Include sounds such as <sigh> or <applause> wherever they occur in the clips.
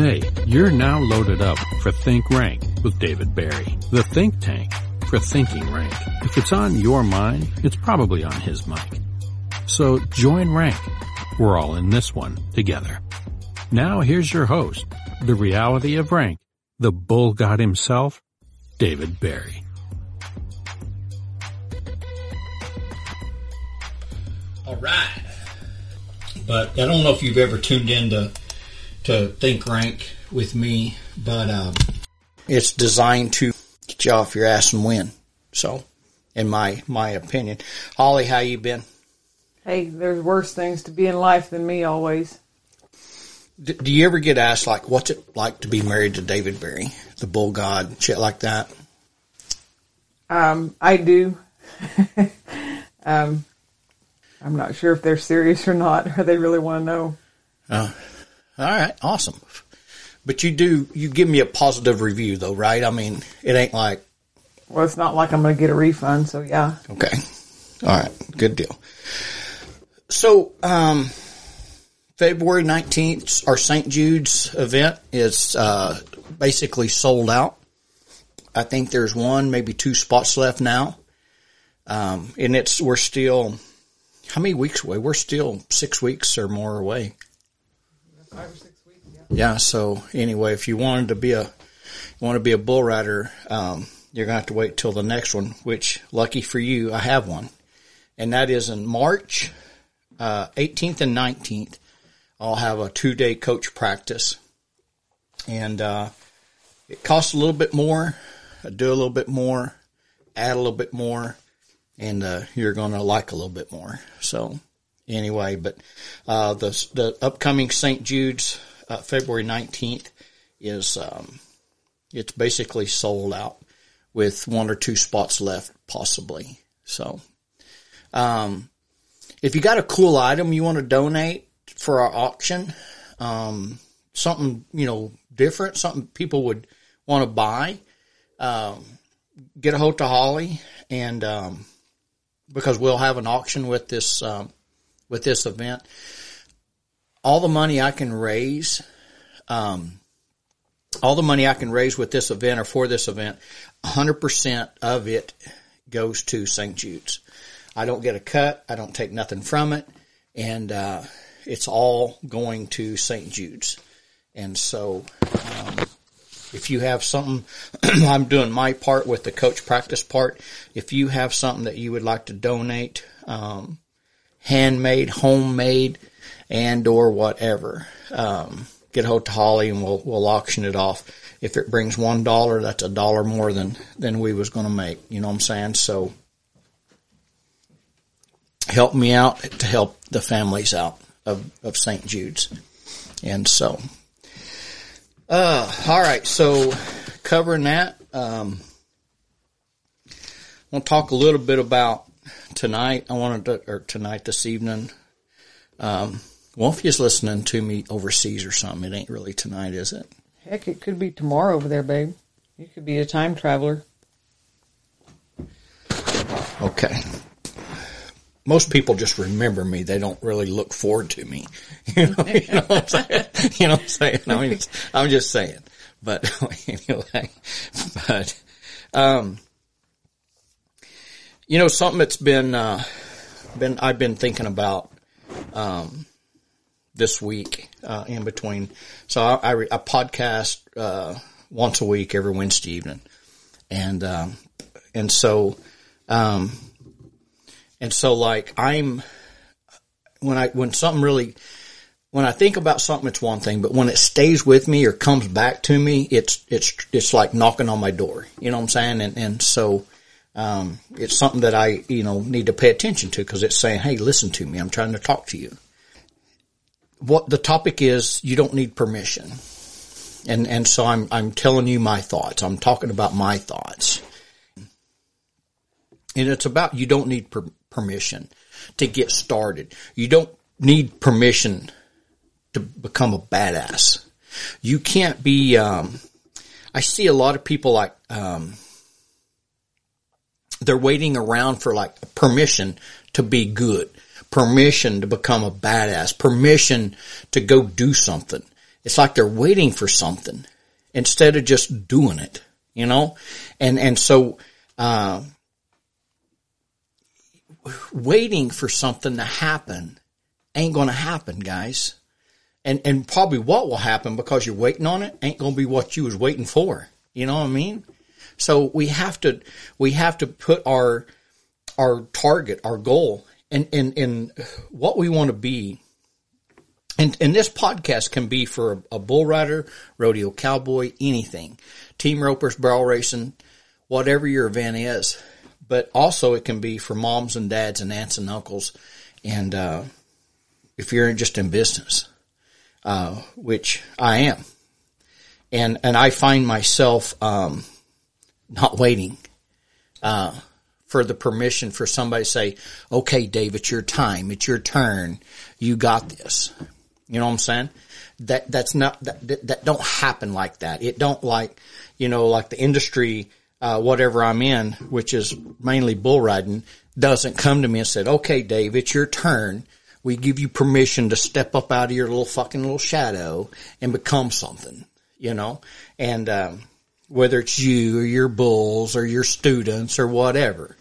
Hey, you're now loaded up for Think Rank with David Barry, the think tank for thinking rank. If it's on your mind, it's probably on his mic. So join rank. We're all in this one together. Now here's your host, the reality of rank, the bull god himself, David Barry. All right. But I don't know if you've ever tuned in to, to Think Rank with me, but um, it's designed to get you off your ass and win. So, in my my opinion, Holly, how you been? Hey, there's worse things to be in life than me always. D- do you ever get asked like, what's it like to be married to David Barry, the bull god, shit like that? Um, I do. <laughs> um, I'm not sure if they're serious or not, or <laughs> they really want to know. Uh, all right, awesome. But you do you give me a positive review though, right? I mean, it ain't like Well, it's not like I'm going to get a refund, so yeah. okay, all right, good deal. So, um, February nineteenth, our St. Jude's event is uh, basically sold out. I think there's one, maybe two spots left now, um, and it's we're still how many weeks away? We're still six weeks or more away. Five or six weeks, yeah. Yeah. So anyway, if you wanted to be a want to be a bull rider, um, you're gonna have to wait till the next one. Which, lucky for you, I have one, and that is in March uh, 18th and 19th. I'll have a two day coach practice, and uh, it costs a little bit more. I do a little bit more, add a little bit more, and uh, you're gonna like a little bit more. So anyway, but uh, the the upcoming St. Jude's uh, February nineteenth is um, it's basically sold out with one or two spots left, possibly. So, um, if you got a cool item you want to donate for our auction, um, something you know different, something people would want to buy, um, get a hold to Holly and um, because we'll have an auction with this um, with this event. All the money I can raise, um, all the money I can raise with this event or for this event, 100% of it goes to St. Jude's. I don't get a cut. I don't take nothing from it. And, uh, it's all going to St. Jude's. And so, um, if you have something, <clears throat> I'm doing my part with the coach practice part. If you have something that you would like to donate, um, handmade, homemade, and or whatever, um, get a hold to Holly and we'll we'll auction it off. If it brings one dollar, that's a dollar more than than we was going to make. You know what I'm saying? So help me out to help the families out of of St. Jude's, and so. Uh, all right. So covering that, um, I want to talk a little bit about tonight. I wanted to, or tonight, this evening. Um, well, if you're listening to me overseas or something, it ain't really tonight, is it? Heck, it could be tomorrow over there, babe. You could be a time traveler. Okay. Most people just remember me. They don't really look forward to me. <laughs> You know, you know what I'm saying? You know what I'm saying? I mean, it's, I'm just saying. But <laughs> anyway, but, um, you know, something that's been, uh, been, I've been thinking about, um, this week, uh, in between. So I, I, I podcast, uh, once a week every Wednesday evening. And, um, and so, um, and so like I'm, when I, when something really, when I think about something, it's one thing, but when it stays with me or comes back to me, it's, it's, it's like knocking on my door. You know what I'm saying? And, and so, um, it's something that I, you know, need to pay attention to because it's saying, Hey, listen to me. I'm trying to talk to you. What the topic is, you don't need permission. And, and so I'm, I'm telling you my thoughts. I'm talking about my thoughts. And it's about you don't need per- permission to get started. You don't need permission to become a badass. You can't be, um, I see a lot of people like, um, they're waiting around for like permission to be good, permission to become a badass, permission to go do something. it's like they're waiting for something instead of just doing it, you know? And, and so, uh, waiting for something to happen ain't going to happen, guys. And, and probably what will happen because you're waiting on it ain't going to be what you was waiting for. You know what I mean? So we have to, we have to put our, our target, our goal and, and, and what we want to be. And, and this podcast can be for a, a bull rider, rodeo cowboy, anything, team ropers, barrel racing, whatever your event is. But also it can be for moms and dads and aunts and uncles. And, uh, if you're just in business, uh, which I am. And, and I find myself, um, not waiting, uh, for the permission for somebody to say, okay, Dave, it's your time. It's your turn. You got this. You know what I'm saying? That, that's not, that, that, don't happen like that. It don't like, you know, like the industry, uh, whatever I'm in, which is mainly bull riding, doesn't come to me and said, okay, Dave, it's your turn. We give you permission to step up out of your little fucking little shadow and become something, you know? And, um, whether it's you or your bulls or your students or whatever.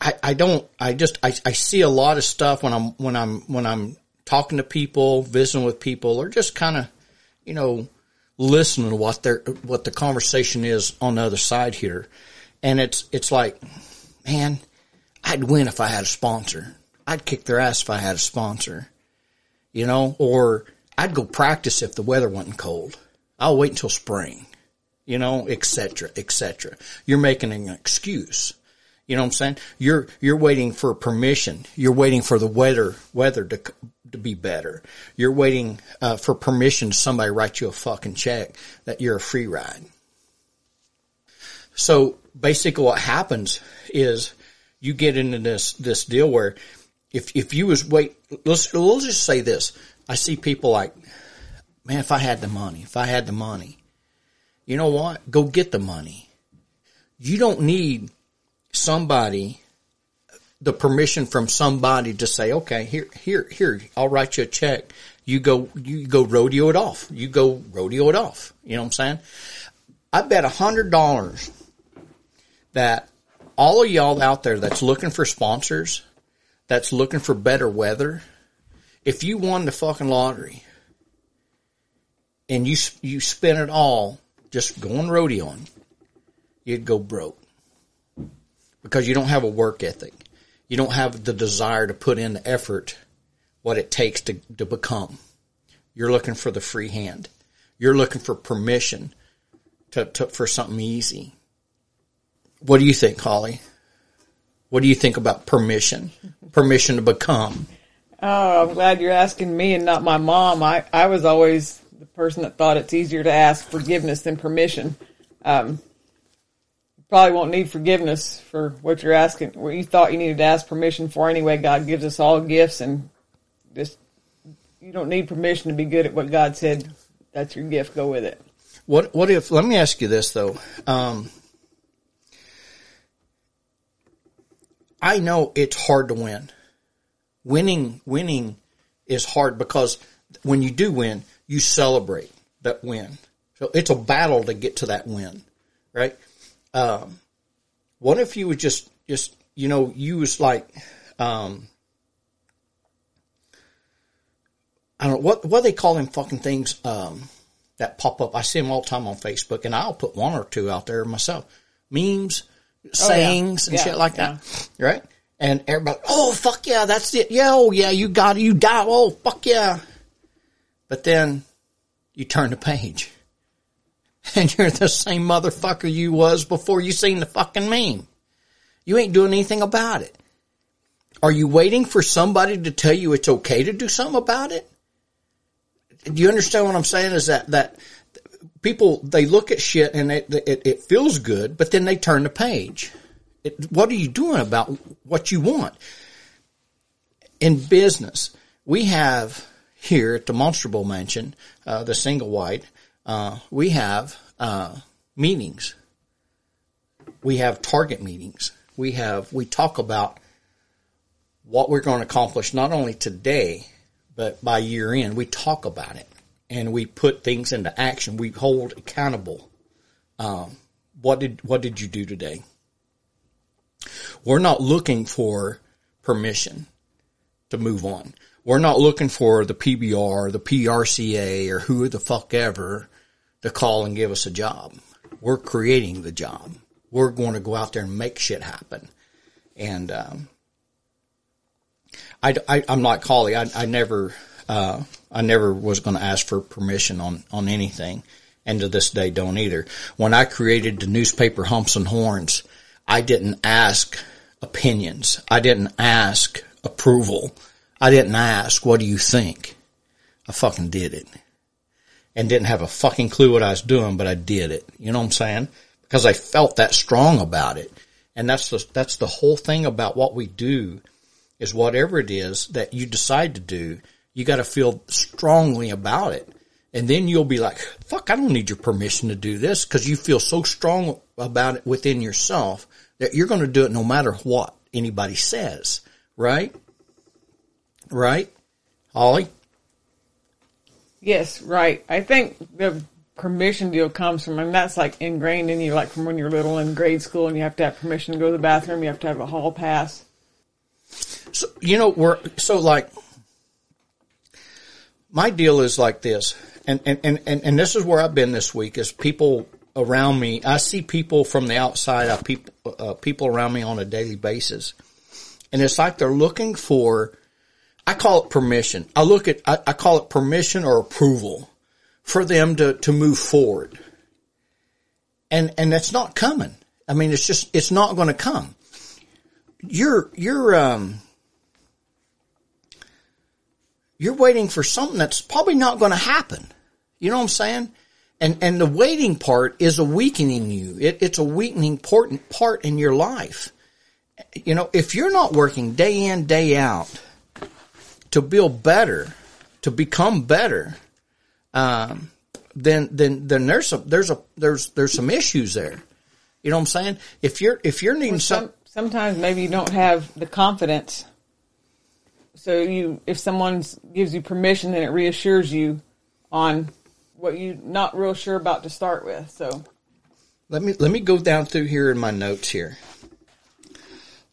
I, I don't, I just, I, I see a lot of stuff when I'm, when I'm, when I'm talking to people, visiting with people, or just kind of, you know, listening to what their, what the conversation is on the other side here. And it's, it's like, man, I'd win if I had a sponsor. I'd kick their ass if I had a sponsor, you know, or I'd go practice if the weather wasn't cold. I'll wait until spring, you know, et cetera, et cetera. You're making an excuse. You know what I'm saying? You're, you're waiting for permission. You're waiting for the weather, weather to, to be better. You're waiting, uh, for permission to somebody write you a fucking check that you're a free ride. So basically what happens is you get into this, this deal where if, if you was wait, let's, let's just say this. I see people like, man, if I had the money, if I had the money, you know what? Go get the money. You don't need somebody, the permission from somebody to say, okay, here, here, here, I'll write you a check. You go, you go rodeo it off. You go rodeo it off. You know what I'm saying? I bet a hundred dollars that all of y'all out there that's looking for sponsors, that's looking for better weather, if you won the fucking lottery and you, you spent it all just going rodeoing, you'd go broke because you don't have a work ethic. You don't have the desire to put in the effort, what it takes to, to become. You're looking for the free hand. You're looking for permission to, to, for something easy. What do you think, Holly? What do you think about permission? Permission to become? Oh, I'm glad you're asking me and not my mom. I, I was always the person that thought it's easier to ask forgiveness than permission. Um, probably won't need forgiveness for what you're asking, what you thought you needed to ask permission for anyway. God gives us all gifts and just, you don't need permission to be good at what God said. That's your gift. Go with it. What, what if, let me ask you this though. Um, I know it's hard to win. Winning, winning is hard because when you do win, you celebrate that win. So it's a battle to get to that win, right? Um, what if you would just, just, you know, use like, um, I don't know, what, what they call them fucking things, um, that pop up. I see them all the time on Facebook and I'll put one or two out there myself. Memes, sayings Oh, yeah. and Yeah, shit like that. Right? And everybody, oh fuck yeah, that's it. Yeah, oh yeah, you got it, you die. Oh fuck yeah. But then you turn the page <laughs> and you're the same motherfucker you was before you seen the fucking meme. You ain't doing anything about it. Are you waiting for somebody to tell you it's okay to do something about it? Do you understand what I'm saying? Is that, that people, they look at shit and it, it, it feels good, but then they turn the page. It, what are you doing about what you want? In business, we have here at the Monster Bull Mansion, uh, the single white, uh, we have, uh, meetings. We have target meetings. We have, we talk about what we're going to accomplish not only today, but by year end, we talk about it and we put things into action. We hold accountable. Um, what did what did you do today? We're not looking for permission to move on. We're not looking for the PBR, the PRCA, or who the fuck ever to call and give us a job. We're creating the job. We're going to go out there and make shit happen. And um, I, I, am like Holly. I, I never, uh, I never was going to ask for permission on on anything, and to this day don't either. When I created the newspaper Humps and Horns, I didn't ask opinions. I didn't ask approval. I didn't ask, what do you think? I fucking did it. And didn't have a fucking clue what I was doing, but I did it. You know what I'm saying? Because I felt that strong about it. And that's the, that's the whole thing about what we do is whatever it is that you decide to do, you got to feel strongly about it. And then you'll be like, fuck, I don't need your permission to do this because you feel so strong about it within yourself that you're going to do it no matter what anybody says. Right? Right? Holly? Yes, right. I think the permission deal comes from, and that's like ingrained in you, like from when you're little in grade school and you have to have permission to go to the bathroom, you have to have a hall pass. So, you know, we're, so like, my deal is like this, and, and, and, and this is where I've been this week is people around me. I see people from the outside, I people, uh, people around me on a daily basis. And it's like they're looking for I call it permission. I look at, I, I call it permission or approval for them to, to move forward. And, and that's not coming. I mean, it's just, it's not going to come. You're, you're, um, you're waiting for something that's probably not going to happen. You know what I'm saying? And, and the waiting part is a weakening you. It, it's a weakening important part in your life. You know, if you're not working day in, day out, to build better, to become better, um, then then then there's some there's a there's there's some issues there. You know what I'm saying? If you're if you're needing well, some, some sometimes maybe you don't have the confidence. So you if someone gives you permission, then it reassures you on what you're not real sure about to start with. So let me let me go down through here in my notes here.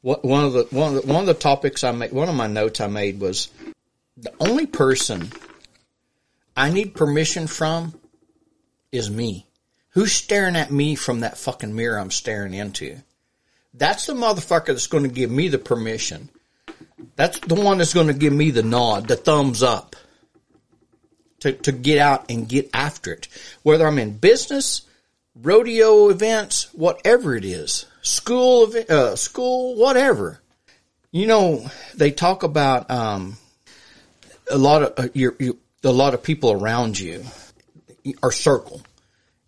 What, one of the one of the, one of the topics I made one of my notes I made was the only person I need permission from is me. Who's staring at me from that fucking mirror I'm staring into? That's the motherfucker that's going to give me the permission. That's the one that's going to give me the nod, the thumbs up to, to get out and get after it. Whether I'm in business, rodeo events, whatever it is, school, uh, school, whatever. You know, they talk about, um, a lot of uh, you, a lot of people around you, our circle,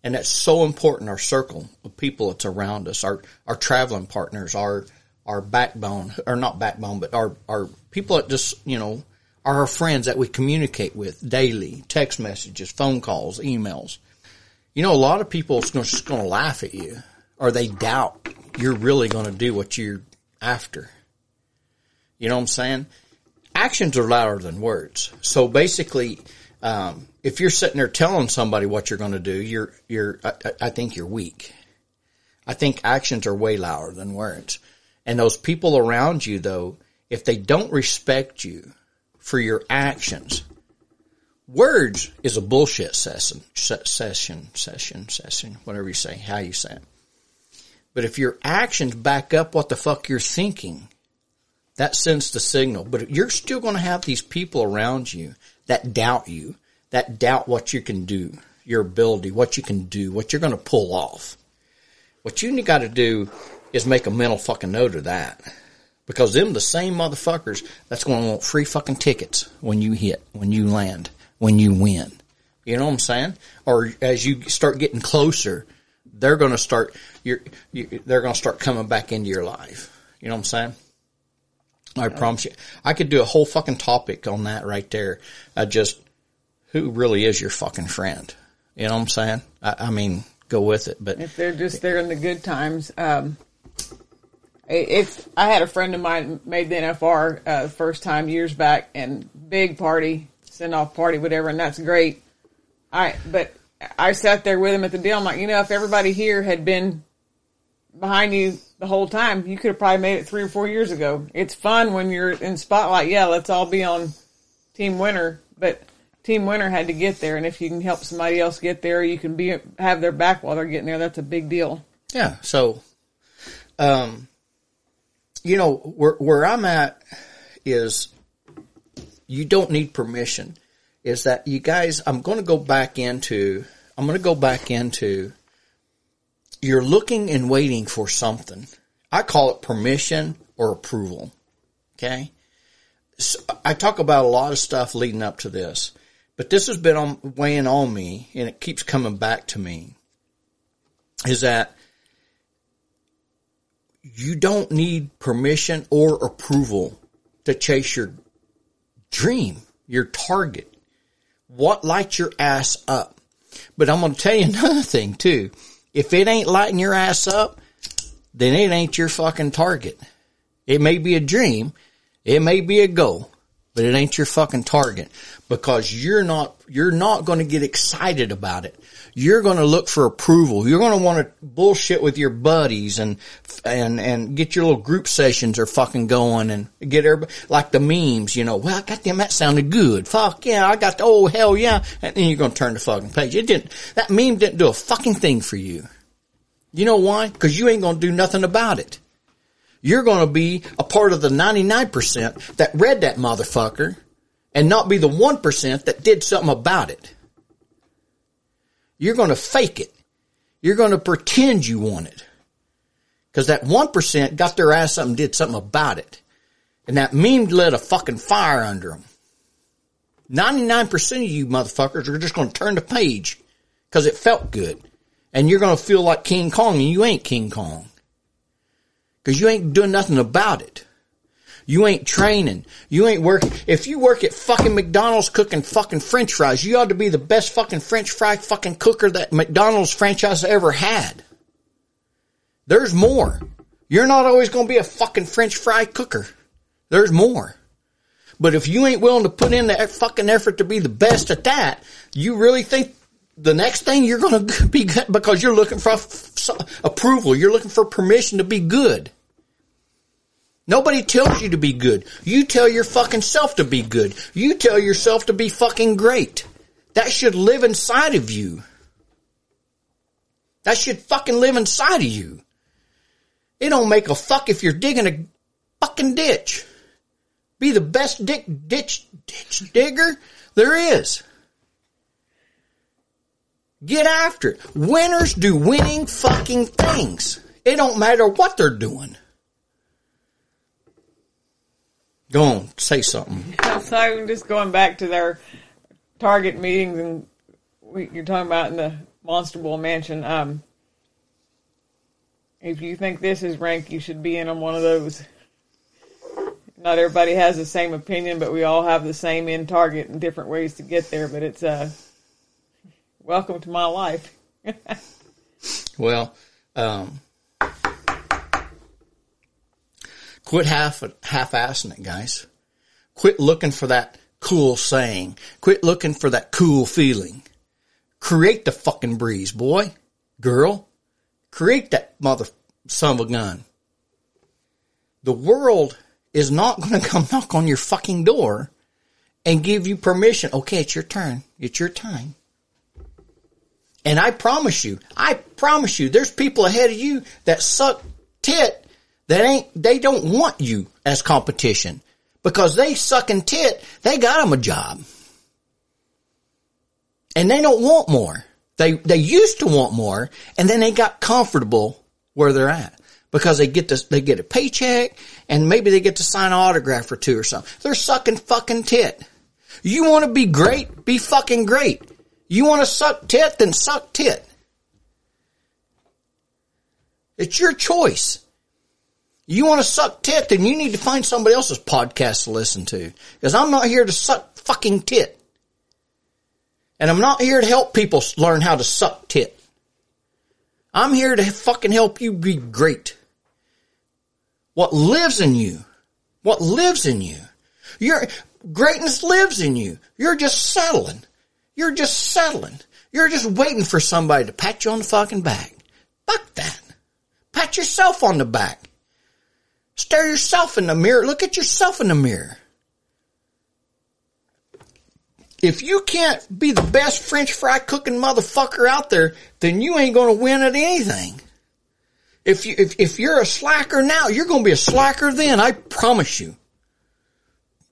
and that's so important. Our circle of people that's around us, our our traveling partners, our our backbone, or not backbone, but our our people that just you know are our friends that we communicate with daily, text messages, phone calls, emails. You know, a lot of people are just going to laugh at you, or they doubt you're really going to do what you're after. You know what I'm saying? Actions are louder than words. So basically, um, if you're sitting there telling somebody what you're going to do, you're, you're, I, I, think you're weak. I think actions are way louder than words. And those people around you, though, if they don't respect you for your actions, words is a bullshit session, session, session, session, whatever you say, how you say it. But if your actions back up what the fuck you're thinking, that sends the signal. But you're still going to have these people around you that doubt you, that doubt what you can do, your ability, what you can do, what you're going to pull off. What you got to do is make a mental fucking note of that. Because them the same motherfuckers that's going to want free fucking tickets when you hit, when you land, when you win. You know what I'm saying? Or as you start getting closer, they're going to start, you're, you, they're going to start coming back into your life. You know what I'm saying? I promise you. I could do a whole fucking topic on that right there. I just, who really is your fucking friend? You know what I'm saying? I, I mean, go with it. But if they're just there in the good times, um, I had a friend of mine made the NFR uh, first time years back and big party, send off party, whatever, and that's great. I but I sat there with him at the deal. I'm like, you know, if everybody here had been behind you the whole time, you could have probably made it three or four years ago. It's fun when you're in spotlight. Yeah, let's all be on team winner, but team winner had to get there, and if you can help somebody else get there, you can be have their back while they're getting there. That's a big deal. Yeah. So, um, you know, where, where I'm at is you don't need permission. Is that you guys, I'm going to go back into, I'm going to go back into, you're looking and waiting for something. I call it permission or approval. Okay. So I talk about a lot of stuff leading up to this, but this has been on, weighing on me and it keeps coming back to me is that you don't need permission or approval to chase your dream, your target. What lights your ass up? But I'm going to tell you <laughs> another thing too. If it ain't lighting your ass up, then it ain't your fucking target. It may be a dream. It may be a goal, but it ain't your fucking target because you're not, you're not going to get excited about it. You're going to look for approval. You're going to want to bullshit with your buddies and, and, and get your little group sessions are fucking going and get everybody, like the memes, you know, well, goddamn, that sounded good. Fuck yeah, I got the, oh hell yeah. And then you're going to turn the fucking page. It didn't, that meme didn't do a fucking thing for you. You know why? Cause you ain't going to do nothing about it. You're going to be a part of the 99% that read that motherfucker and not be the 1% that did something about it. You're going to fake it. You're going to pretend you want it. Cause that 1% got their ass up and did something about it. And that meme lit a fucking fire under them. 99% of you motherfuckers are just going to turn the page cause it felt good. And you're going to feel like King Kong and you ain't King Kong. Cause you ain't doing nothing about it. You ain't training. You ain't working. If you work at fucking McDonald's cooking fucking french fries, you ought to be the best fucking french fry fucking cooker that McDonald's franchise ever had. There's more. You're not always going to be a fucking french fry cooker. There's more. But if you ain't willing to put in that fucking effort to be the best at that, you really think the next thing you're going <laughs> to be good because you're looking for approval. You're looking for permission to be good. Nobody tells you to be good. You tell your fucking self to be good. You tell yourself to be fucking great. That should live inside of you. That should fucking live inside of you. It don't make a fuck if you're digging a fucking ditch. Be the best dick, ditch, ditch digger there is. Get after it. Winners do winning fucking things. It don't matter what they're doing. Go on, say something. <laughs> So I'm just going back to their target meetings, and we, you're talking about in the Monster Bull mansion. Um, if you think this is rank, you should be in on one of those. Not everybody has the same opinion, but we all have the same end target and different ways to get there. But it's uh, welcome to my life. <laughs> well, um, Quit half half-assing it, guys. Quit looking for that cool saying. Quit looking for that cool feeling. Create the fucking breeze, boy, girl. Create that mother son of a gun. The world is not <laughs> going to come knock on your fucking door and give you permission. Okay, it's your turn. It's your time. And I promise you, I promise you, there's people ahead of you that suck tit that ain't, they don't want you as competition because they sucking tit. They got them a job and they don't want more. They, they used to want more and then they got comfortable where they're at because they get this, they get a paycheck and maybe they get to sign an autograph or two or something. They're sucking fucking tit. You want to be great? Be fucking great. You want to suck tit? Then suck tit. It's your choice. You want to suck tit, then you need to find somebody else's podcast to listen to. Because I'm not here to suck fucking tit. And I'm not here to help people learn how to suck tit. I'm here to fucking help you be great. what lives in you, what lives in you. Your greatness lives in you. You're just settling. You're just settling. You're just waiting for somebody to pat you on the fucking back. Fuck that. Pat yourself on the back. Stare yourself in the mirror. Look at yourself in the mirror. If you can't be the best French fry cooking motherfucker out there, then you ain't gonna win at anything. If you, if, if you're a slacker now, you're gonna be a slacker then, I promise you.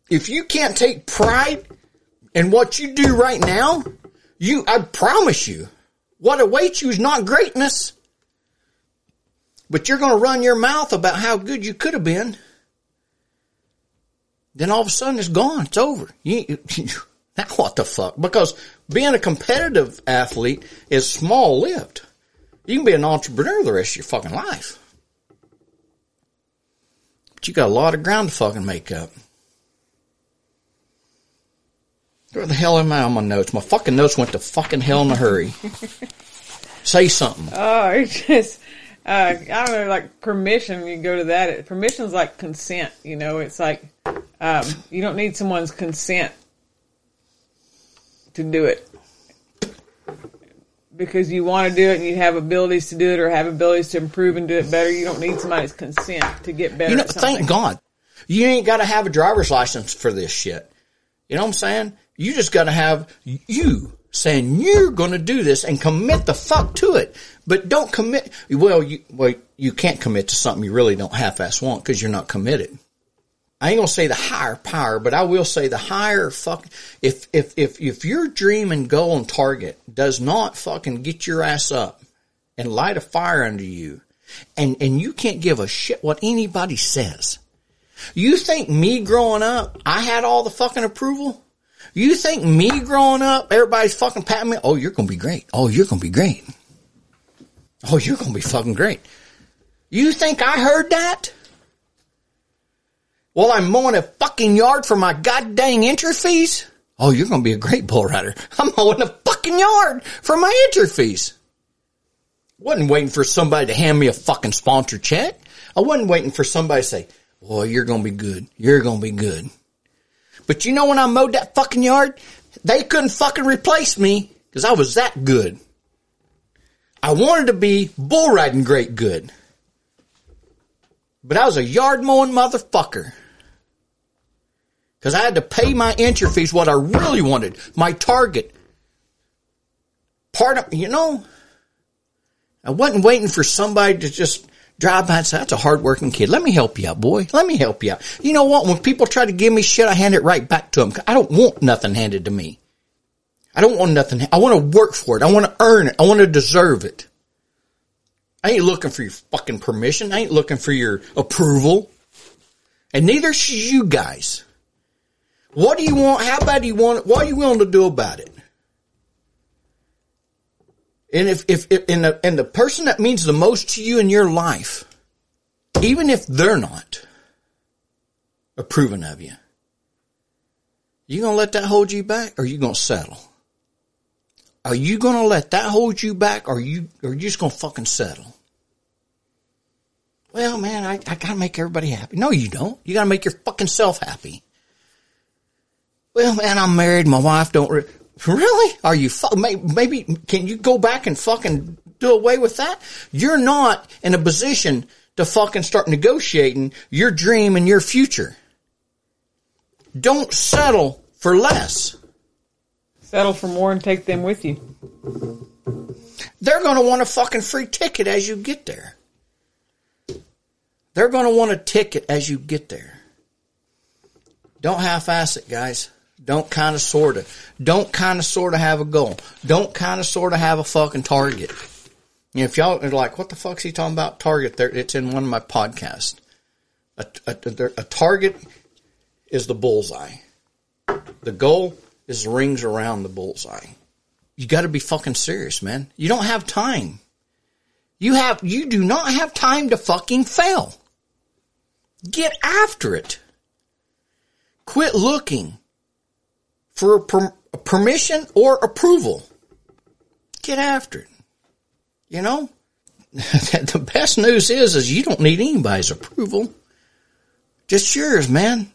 If you can't take pride in what you do right now, you, I promise you, what awaits you is not greatness. But you're gonna run your mouth about how good you could have been. Then all of a sudden it's gone. It's over. You, now what the fuck? Because being a competitive athlete is small lived. You can be an entrepreneur the rest of your fucking life. But you got a lot of ground to fucking make up. Where the hell am I on my notes? My fucking notes went to fucking hell in a hurry. <laughs> Say something. Oh, just, uh, I don't know, like permission, you go to that. Permission's like consent, you know, it's like, um, you don't need someone's consent to do it because you want to do it and you have abilities to do it or have abilities to improve and do it better. You don't need somebody's consent to get better. You know, thank God. You ain't got to have a driver's license for this shit. You know what I'm saying? You just got to have you saying you're going to do this and commit the fuck to it. But don't commit. Well, you well you can't commit to something you really don't half-ass want because you're not committed. I ain't gonna say the higher power, but I will say the higher fuck. If if if if your dream and goal and target does not fucking get your ass up and light a fire under you, and and you can't give a shit what anybody says. You think me growing up, I had all the fucking approval? You think me growing up, everybody's fucking patting me? Oh, you're gonna be great. Oh, you're gonna be great. Oh, you're gonna be fucking great. You think I heard that? Well, I'm mowing a fucking yard for my goddamn entry fees. Oh, you're going to be a great bull rider. <laughs> I'm mowing a fucking yard for my entry fees. Wasn't waiting for somebody to hand me a fucking sponsor check. I wasn't waiting for somebody to say, boy, you're going to be good. You're going to be good. But you know when I mowed that fucking yard, they couldn't fucking replace me because I was that good. I wanted to be bull riding great good. But I was a yard mowing motherfucker. Cause I had to pay my entry fees, what I really wanted, my target. Part of, you know, I wasn't waiting for somebody to just drive by and say, that's a hardworking kid. Let me help you out, boy. Let me help you out. You know what? When people try to give me shit, I hand it right back to them. I don't want nothing handed to me. I don't want nothing. I want to work for it. I want to earn it. I want to deserve it. I ain't looking for your fucking permission. I ain't looking for your approval. And neither should you guys. What do you want? How bad do you want it? What are you willing to do about it? And if, if, if and the, and the person that means the most to you in your life, even if they're not approving of you, you gonna let that hold you back or you gonna settle? Are you gonna let that hold you back or you, or you just gonna fucking settle? Well, man, I, I gotta make everybody happy. No, you don't. You gotta make your fucking self happy. Well, man, I'm married. My wife don't. Re- really? Are you? Fu- maybe can you go back and fucking do away with that? You're not in a position to fucking start negotiating your dream and your future. Don't settle for less. Settle for more and take them with you. They're going to want a fucking free ticket as you get there. They're going to want a ticket as you get there. Don't half-ass it, guys. Don't kind of sort of. Don't kind of sort of have a goal. Don't kind of sort of have a fucking target. If y'all are like, what the fuck's he talking about? Target. There, it's in one of my podcasts. A, a, a target is the bullseye. The goal is rings around the bullseye. You got to be fucking serious, man. You don't have time. You have, you do not have time to fucking fail. Get after it. Quit looking for per- permission or approval. Get after it. You know, <laughs> the best news is, is you don't need anybody's approval. Just yours, man.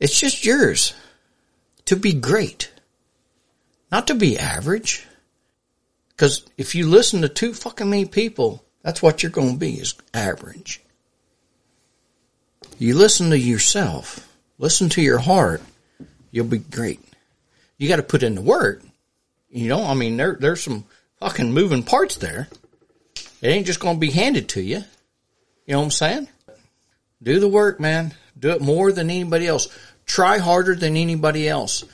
It's just yours to be great, not to be average. Because if you listen to too fucking many people, that's what you're going to be is average. You listen to yourself, listen to your heart, you'll be great. You got to put in the work. You know, I mean, there, there's some fucking moving parts there. It ain't just going to be handed to you. You know what I'm saying? Do the work, man. Do it more than anybody else. Try harder than anybody else.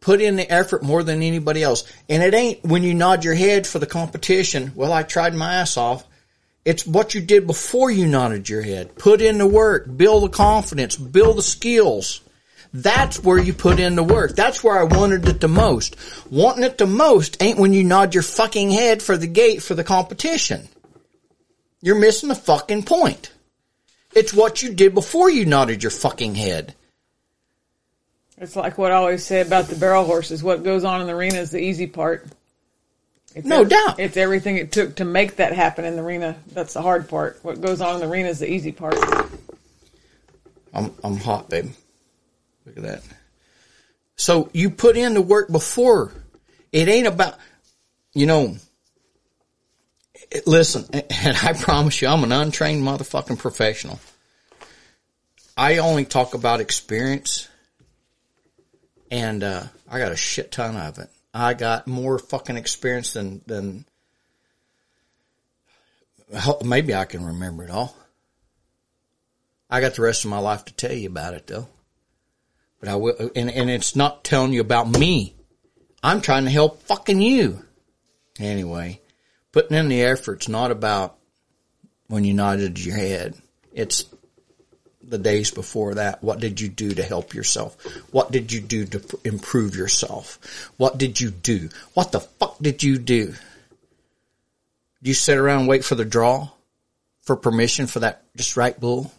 Put in the effort more than anybody else. And it ain't when you nod your head for the competition, well, I tried my ass off. It's what you did before you nodded your head. Put in the work, build the confidence, build the skills. That's where you put in the work. That's where I wanted it the most. Wanting it the most ain't when you nod your fucking head for the gate for the competition. You're missing the fucking point. It's what you did before you nodded your fucking head. It's like what I always say about the barrel horses. What goes on in the arena is the easy part. It's No doubt. It's everything it took to make that happen in the arena. That's the hard part. What goes on in the arena is the easy part. I'm I'm hot, babe. Look at that. So you put in the work before. It ain't about, you know. Listen, <laughs> and I promise you, I'm an untrained motherfucking professional. I only talk about experience, and uh, I got a shit ton of it. I got more fucking experience than than. Maybe I can remember it all. I got the rest of my life to tell you about it though. But I will, and, and it's not telling you about me. I'm trying to help fucking you. Anyway, putting in the effort's not about when you nodded your head. It's the days before that. What did you do to help yourself? What did you do to improve yourself? What did you do? What the fuck did you do? Did you sit around and wait for the draw? For permission for that just right bull?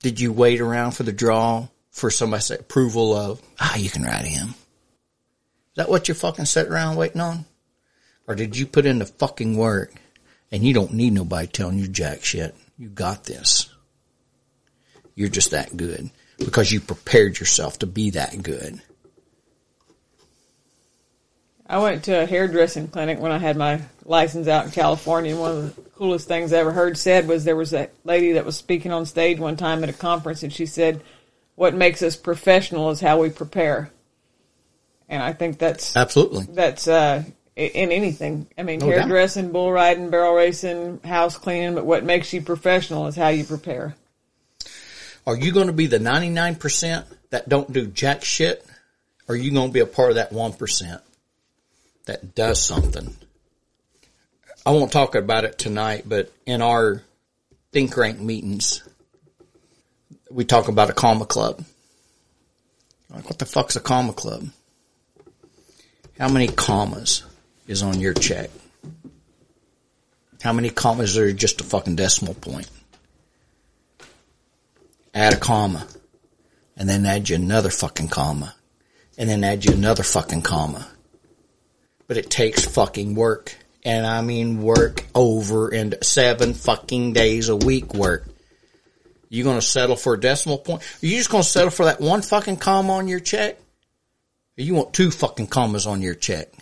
Did you wait around for the draw for somebody say approval of, ah, you can ride him? Is that what you're fucking sat around waiting on? Or did you put in the fucking work and you don't need nobody telling you jack shit? You got this. You're just that good because you prepared yourself to be that good. I went to a hairdressing clinic when I had my license out in California. And one of the coolest things I ever heard said was there was a lady that was speaking on stage one time at a conference, and she said, "What makes us professional is how we prepare." And I think that's Absolutely. that's uh, in anything. I mean, No doubt. hairdressing, bull riding, barrel racing, house cleaning. But what makes you professional is how you prepare. Are you going to be the 99% that don't do jack shit? Or are you going to be a part of that 1% that does something? I won't talk about it tonight, but in our think rank meetings, we talk about a comma club. Like, what the fuck's a comma club? How many commas is on your check? How many commas are just a fucking decimal point? add a comma, and then add you another fucking comma, and then add you another fucking comma. But it takes fucking work. And I mean work over and seven fucking days a week work. You gonna settle for a decimal point? Are you just gonna settle for that one fucking comma on your check? Or you want two fucking commas on your check?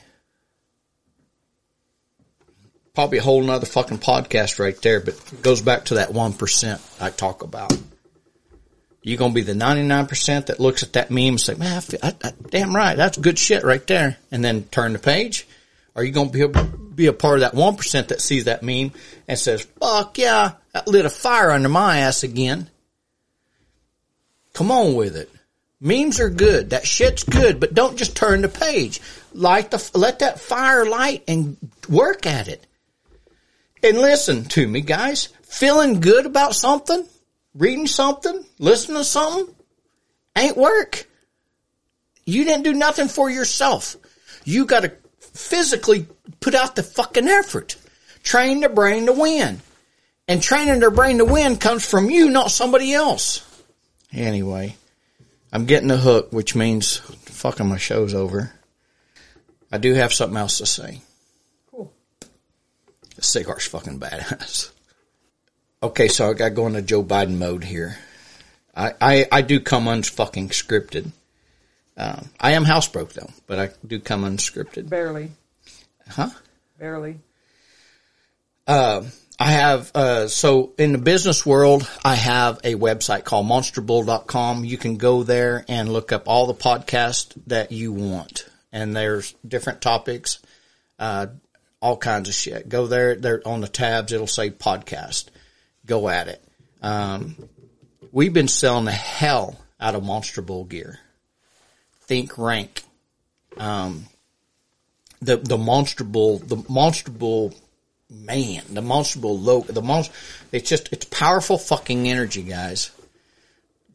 Probably a whole nother fucking podcast right there, but it goes back to that one percent I talk about. You're gonna be the ninety nine percent that looks at that meme and say, "Man, I feel, I, I, damn right, that's good shit right there," and then turn the page? Are you gonna be a, be a part of that one percent that sees that meme and says, "Fuck yeah, that lit a fire under my ass again"? Come on with it. Memes are good. That shit's good, but don't just turn the page. Light the let that fire light and work at it. And listen to me, guys. Feeling good about something, reading something, listening to something, ain't work. You didn't do nothing for yourself. You got to physically put out the fucking effort. Train the brain to win. And training their brain to win comes from you, not somebody else. Anyway, I'm getting the hook, which means fucking my show's over. I do have something else to say. Cool. The cigar's fucking badass. Okay, so I got to go into Joe Biden mode here. I, I, I do come unfucking scripted. Um, I am housebroke though, but I do come unscripted. Barely. Huh? Barely. Uh, I have, uh, so in the business world, I have a website called monsterbull.com. You can go there and look up all the podcasts that you want. And there's different topics, uh, all kinds of shit. Go there, there on the tabs, it'll say podcast. Go at it. Um, we've been selling the hell out of Monster Bull gear. Think rank. Um, the, the Monster Bull, the Monster Bull man, the Monster Bull low, the monster, it's just, it's powerful fucking energy, guys.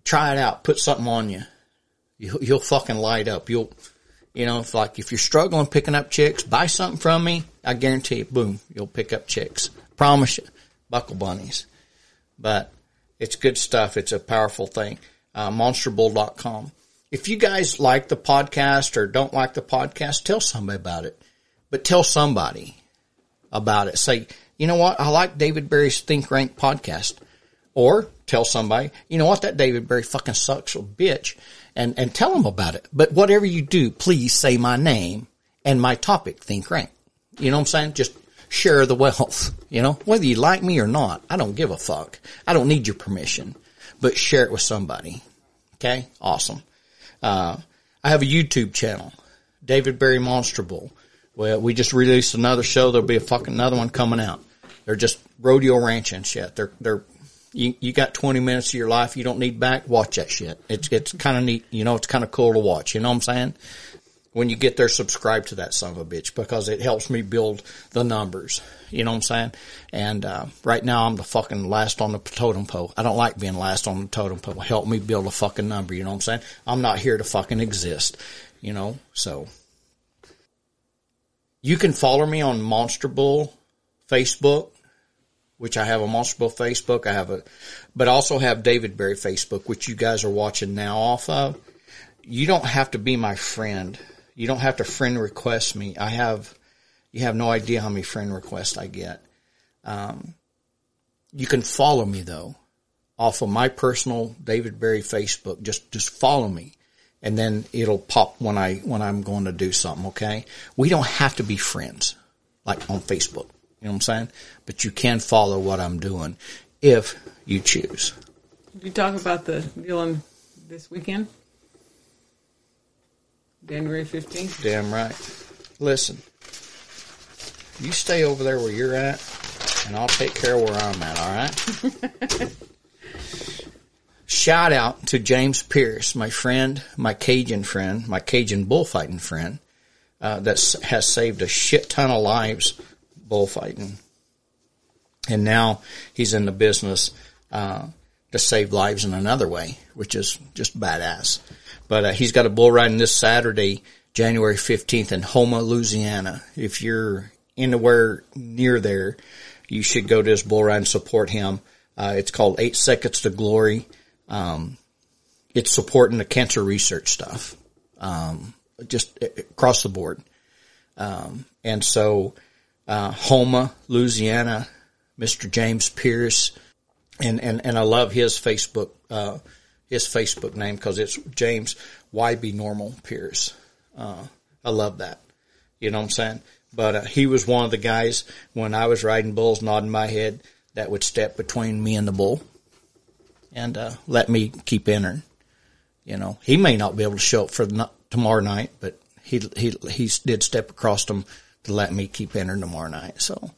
Try it out. Put something on you. You'll, you'll fucking light up. You'll, you know, if like, if you're struggling picking up chicks, buy something from me. I guarantee you, boom, you'll pick up chicks. Promise you. Buckle bunnies. But it's good stuff. It's a powerful thing. Uh, monsterbull.com. If you guys like the podcast or don't like the podcast, tell somebody about it. But tell somebody about it. Say, you know what? I like David Barry's Think Rank podcast. Or tell somebody, you know what? That David Barry fucking sucks a bitch and, and tell them about it. But whatever you do, please say my name and my topic, Think Rank. You know what I'm saying? Just share the wealth, <laughs> you know, whether you like me or not. I don't give a fuck. I don't need your permission, but share it with somebody. Okay. Awesome. Uh, I have a YouTube channel, David Barry Monster Bull. Well, we just released another show. There'll be a fucking another one coming out. They're just rodeo ranching shit. They're, they're, you, you got 20 minutes of your life you don't need back. Watch that shit. It's, it's kind of neat. You know, it's kind of cool to watch. You know what I'm saying? When you get there, subscribe to that son of a bitch because it helps me build the numbers. You know what I'm saying? And, uh, right now I'm the fucking last on the totem pole. I don't like being last on the totem pole. Help me build a fucking number. You know what I'm saying? I'm not here to fucking exist. You know, so you can follow me on Monster Bull Facebook, which I have a Monster Bull Facebook. I have a, but also have David Barry Facebook, which you guys are watching now off of. You don't have to be my friend. You don't have to friend request me. I have, you have no idea how many friend requests I get. Um, you can follow me though off of my personal David Barry Facebook. Just, just follow me and then it'll pop when I, when I'm going to do something. Okay. We don't have to be friends like on Facebook. You know what I'm saying? But you can follow what I'm doing if you choose. Did you talk about the dealing this weekend? January 15th? Damn right. Listen, you stay over there where you're at, and I'll take care of where I'm at, all right? <laughs> Shout out to James Pierce, my friend, my Cajun friend, my Cajun bullfighting friend, uh, that has saved a shit ton of lives bullfighting. And now he's in the business, uh, to save lives in another way, which is just badass. But uh, he's got a bull riding this Saturday, January 15th in Houma, Louisiana. If you're anywhere near there, you should go to his bull ride and support him. Uh, it's called Eight Seconds to Glory. Um, it's supporting the cancer research stuff, um, just across the board. Um, and so, uh, Houma, Louisiana, Mr. James Pierce, and, and, and I love his Facebook, uh, his Facebook name because it's James YB Normal Pierce. Uh, I love that. You know what I'm saying? But uh, he was one of the guys when I was riding bulls, nodding my head, that would step between me and the bull and uh, let me keep entering. You know, he may not be able to show up for the, tomorrow night, but he he he did step across them to let me keep entering tomorrow night. So,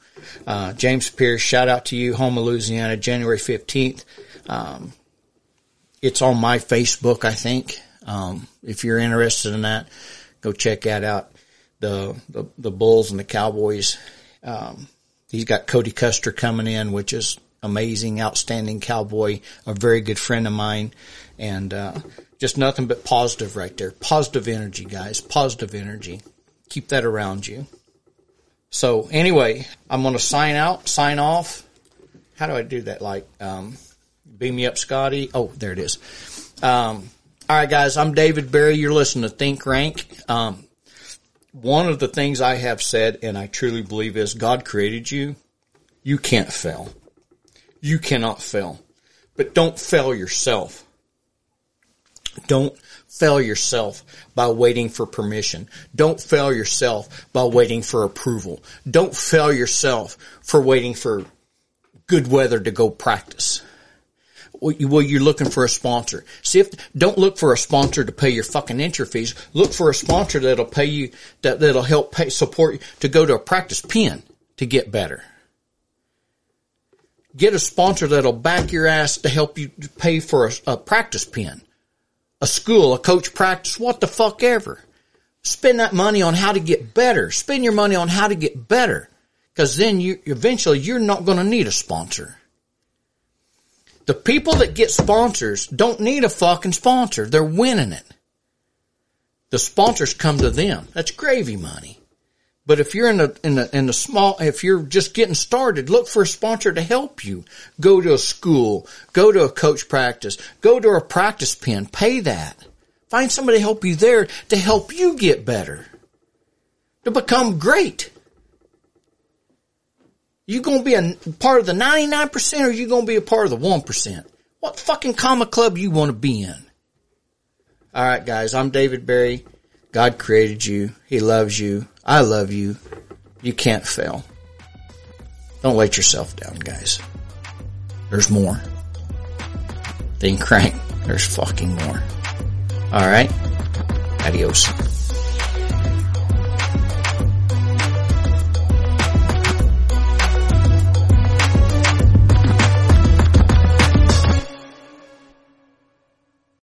uh, James Pierce, shout out to you, Houma, Louisiana, January fifteenth. Um, it's on my Facebook, I think. Um, if you're interested in that, go check that out. The, the, the Bulls and the Cowboys. Um, he's got Cody Custer coming in, which is amazing, outstanding cowboy, a very good friend of mine, and uh, just nothing but positive right there. Positive energy, guys. Positive energy. Keep that around you. So anyway, I'm going to sign out, sign off. How do I do that? Like, um, beam me up, Scotty. Oh, there it is. Um, all right, guys. I'm David Barry. You're listening to Think Rank. Um, one of the things I have said, and I truly believe is God created you. You can't fail. You cannot fail. But don't fail yourself. Don't fail yourself by waiting for permission. Don't fail yourself by waiting for approval. Don't fail yourself for waiting for good weather to go practice. Well, you're looking for a sponsor. See if, don't look for a sponsor to pay your fucking entry fees. Look for a sponsor that'll pay you, that, that'll help pay, support you to go to a practice pen to get better. Get a sponsor that'll back your ass to help you pay for a, a practice pen, a school, a coach practice, what the fuck ever. Spend that money on how to get better. Spend your money on how to get better. Cause then you, eventually you're not going to need a sponsor. The people that get sponsors don't need a fucking sponsor. They're winning it. The sponsors come to them. That's gravy money. But if you're in the in the in the small, if you're just getting started, look for a sponsor to help you. Go to a school, go to a coach practice, go to a practice pen, pay that. Find somebody to help you there to help you get better, to become great. You gonna be a part of the 99% or you gonna be a part of the 1%? What fucking comic club you want to be in? Alright guys, I'm David Barry. God created you. He loves you. I love you. You can't fail. Don't let yourself down, guys. There's more. Think Rank. There's fucking more. Alright? Adios.